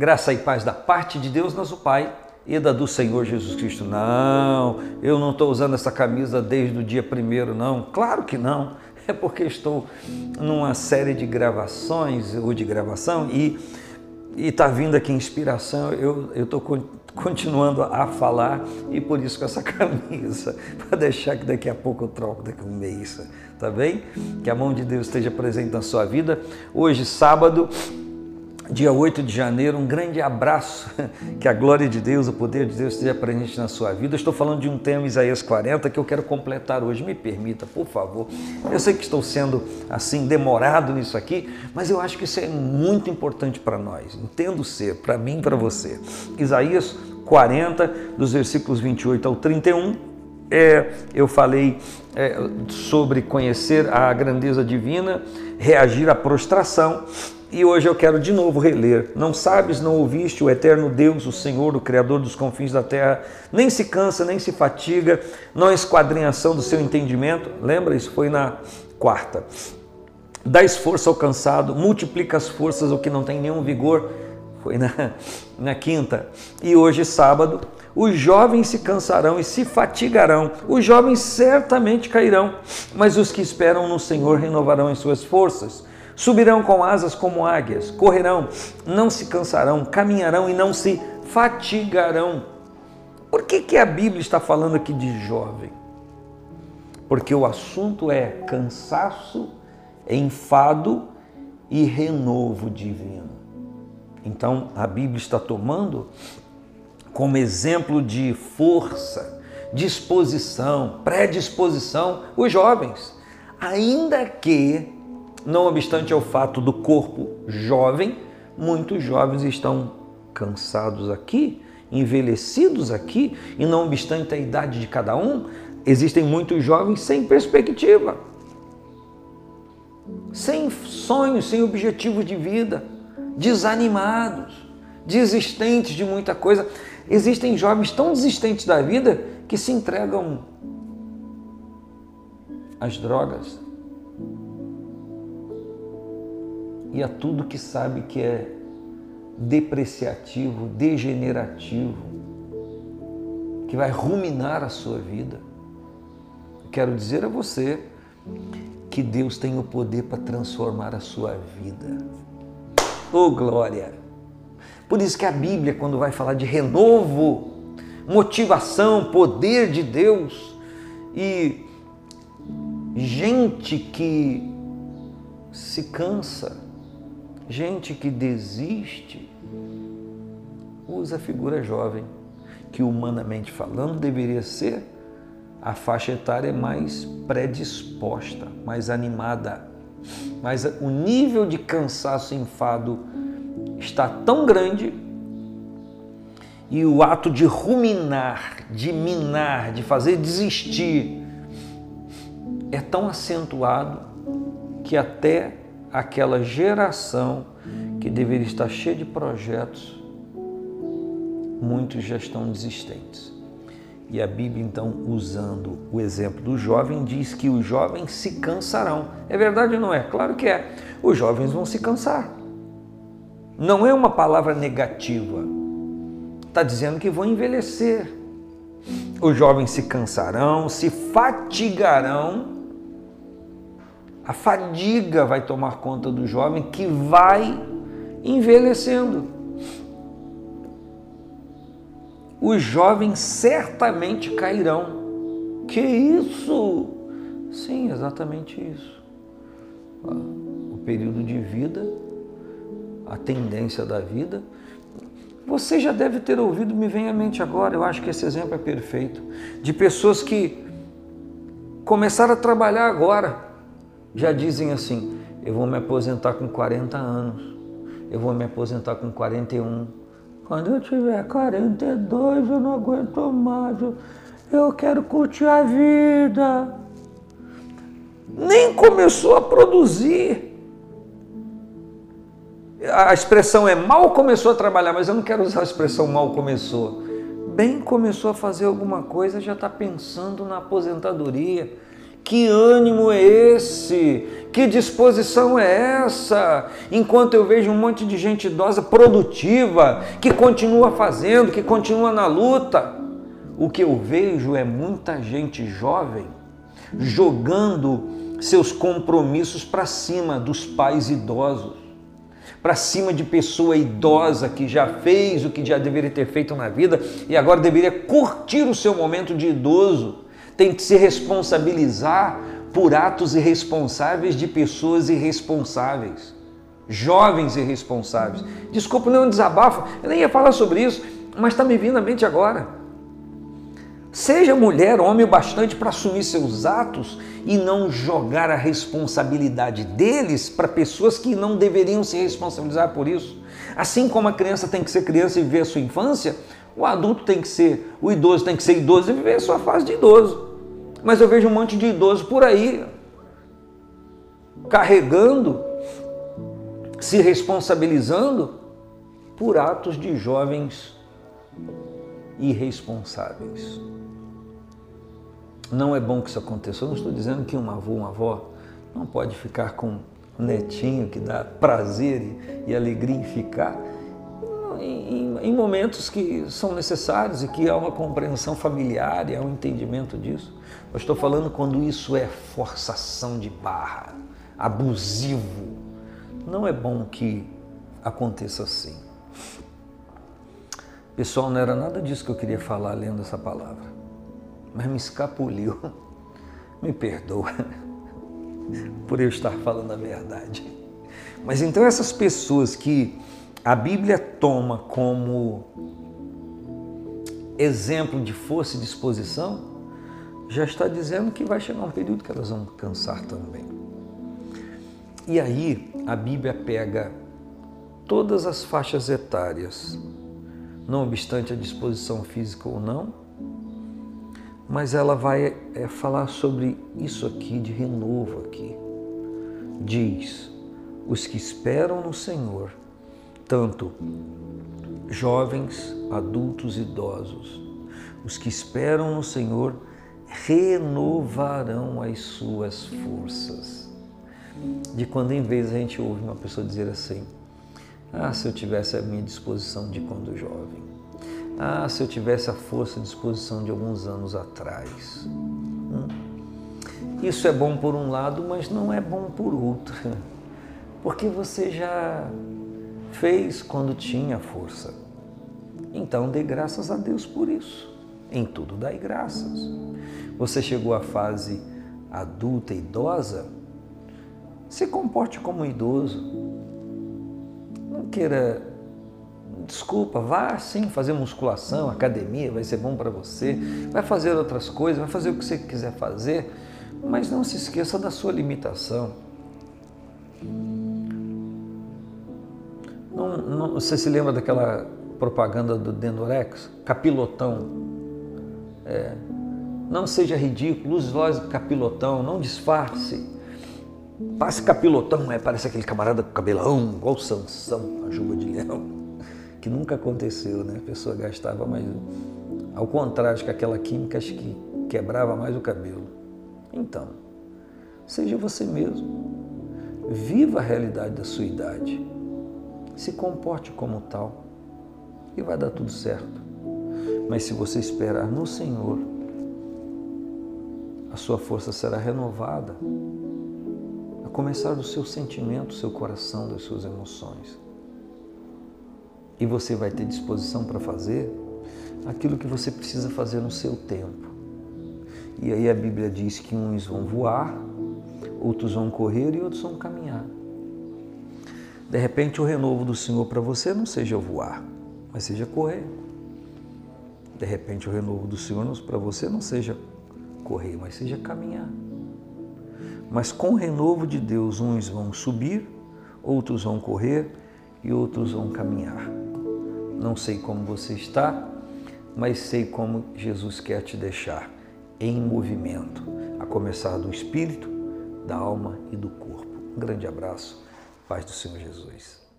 Graça e paz da parte de Deus, nosso Pai, e da do Senhor Jesus Cristo. Não, eu não estou usando essa camisa desde o dia primeiro, não. Claro que não. É porque estou numa série de gravações ou de gravação e está vindo aqui inspiração. Eu estou continuando a falar e por isso com essa camisa, para deixar que daqui a pouco eu troco daqui a um mês, tá bem? Que a mão de Deus esteja presente na sua vida. Hoje, sábado, dia 8 de janeiro. Um grande abraço, que a glória de Deus, o poder de Deus esteja presente na sua vida. estou falando de um tema, Isaías 40, que eu quero completar hoje. Me permita, por favor. Eu sei que estou sendo assim demorado nisso aqui, mas eu acho que isso é muito importante para nós. Entendo ser, para mim e para você. Isaías 40, dos versículos 28 ao 31. É, eu falei é, sobre conhecer a grandeza divina, reagir à prostração e hoje eu quero de novo reler. Não sabes, não ouviste o eterno Deus, o Senhor, o Criador dos confins da terra, nem se cansa, nem se fatiga, não esquadrinhação do seu entendimento. Lembra? Isso foi na quarta. Dá esforço ao cansado, multiplica as forças ao que não tem nenhum vigor. Foi na, na quinta. E hoje, sábado, os jovens se cansarão e se fatigarão, os jovens certamente cairão, mas os que esperam no Senhor renovarão as suas forças. Subirão com asas como águias, correrão, não se cansarão, caminharão e não se fatigarão. Por que, que a Bíblia está falando aqui de jovem? Porque o assunto é cansaço, enfado e renovo divino. Então a Bíblia está tomando como exemplo de força, disposição, predisposição os jovens, ainda que não obstante ao fato do corpo jovem, muitos jovens estão cansados aqui, envelhecidos aqui, e não obstante a idade de cada um, existem muitos jovens sem perspectiva, sem sonhos, sem objetivos de vida, desanimados, desistentes de muita coisa. Existem jovens tão desistentes da vida que se entregam às drogas, e a tudo que sabe que é depreciativo, degenerativo, que vai ruminar a sua vida. Quero dizer a você que Deus tem o poder para transformar a sua vida. Oh glória! Por isso que a Bíblia, quando vai falar de renovo, motivação, poder de Deus e gente que se cansa, Gente que desiste usa a figura jovem, que humanamente falando deveria ser a faixa etária mais predisposta, mais animada. Mas o nível de cansaço e enfado está tão grande e o ato de ruminar, de minar, de fazer desistir é tão acentuado que até aquela geração que deveria estar cheia de projetos, muitos já estão desistentes. E a Bíblia, então, usando o exemplo do jovem, diz que os jovens se cansarão. É verdade ou não é? Claro que é. Os jovens vão se cansar. Não é uma palavra negativa. Está dizendo que vão envelhecer. Os jovens se cansarão, se fatigarão a fadiga vai tomar conta do jovem que vai envelhecendo. Os jovens certamente cairão. Que isso? Sim, exatamente isso. O período de vida, a tendência da vida. Você já deve ter ouvido, me vem à mente agora, eu acho que esse exemplo é perfeito, de pessoas que começaram a trabalhar agora, já dizem assim: eu vou me aposentar com 40 anos, eu vou me aposentar com 41. Quando eu tiver 42, eu não aguento mais, eu, quero curtir a vida. Nem começou a produzir. A expressão é mal começou a trabalhar, mas eu não quero usar a expressão mal começou. Bem começou a fazer alguma coisa, já está pensando na aposentadoria que ânimo é esse Que disposição é essa? Enquanto eu vejo um monte de gente idosa produtiva, que continua fazendo, que continua na luta, o que eu vejo é muita gente jovem jogando seus compromissos para cima dos pais idosos, para cima de pessoa idosa que já fez o que já deveria ter feito na vida e agora deveria curtir o seu momento de idoso. Tem que se responsabilizar por atos irresponsáveis de pessoas irresponsáveis, jovens irresponsáveis. Desculpa, não é um desabafo, eu nem ia falar sobre isso, mas está me vindo à mente agora. Seja mulher, homem o bastante para assumir seus atos e não jogar a responsabilidade deles para pessoas que não deveriam se responsabilizar por isso. Assim como a criança tem que ser criança e viver a sua infância, o adulto tem que ser, o idoso tem que ser idoso e viver a sua fase de idoso. Mas eu vejo um monte de idoso por aí carregando, se responsabilizando por atos de jovens irresponsáveis. Não é bom que isso aconteça. Eu não estou dizendo que um avô, uma avó não pode ficar com um netinho que dá prazer e, alegria em ficar. Em, em, momentos que são necessários e que há uma compreensão familiar e há um entendimento disso. Eu estou falando quando isso é forçação de barra, abusivo. Não é bom que aconteça assim. Pessoal, não era nada disso que eu queria falar lendo essa palavra mas me escapuliu. Me perdoa por eu estar falando a verdade. Mas então essas pessoas que a Bíblia toma como exemplo de força e disposição, já está dizendo que vai chegar um período que elas vão cansar também. E aí a Bíblia pega todas as faixas etárias, não obstante a disposição física ou não, mas ela vai é, falar sobre isso aqui, de renovo aqui. Diz: os que esperam no Senhor, tanto jovens, adultos, idosos, os que esperam no Senhor renovarão as suas forças. De quando em vez a gente ouve uma pessoa dizer assim: Ah, se eu tivesse a minha disposição de quando jovem. Ah, se eu tivesse a força e disposição de alguns anos atrás. Hum? Isso é bom por um lado, mas não é bom por outro. Porque você já fez quando tinha força. Então dê graças a Deus por isso. Em tudo dai graças. Você chegou à fase adulta, idosa, se comporte como idoso. Não queira desculpa, vá sim fazer musculação, academia, vai ser bom para você, vai fazer outras coisas, vai fazer o que você quiser fazer, mas não se esqueça da sua limitação. Não, você se lembra daquela propaganda do Denorex? Capilotão. É, não seja ridículo, use voz capilotão, não disfarce. Passe capilotão, é, parece aquele camarada com cabelão, igual Sansão, a juba de leão que nunca aconteceu, né? A pessoa gastava mais. Ao contrário, que aquela química acho que quebrava mais o cabelo. Então, seja você mesmo. Viva a realidade da sua idade. Se comporte como tal. E vai dar tudo certo. Mas se você esperar no Senhor, a sua força será renovada. A começar do seu sentimento, do seu coração, das suas emoções e você vai ter disposição para fazer aquilo que você precisa fazer no seu tempo. E aí a Bíblia diz que uns vão voar, outros vão correr e outros vão caminhar. De repente, o renovo do Senhor para você não seja voar, mas seja correr. De repente, o renovo do Senhor para você não seja correr, mas seja caminhar. Mas com o renovo de Deus, uns vão subir, outros vão correr e outros vão caminhar. Não sei como você está, mas sei como Jesus quer te deixar em movimento, a começar do espírito, da alma e do corpo. Um grande abraço, paz do Senhor Jesus.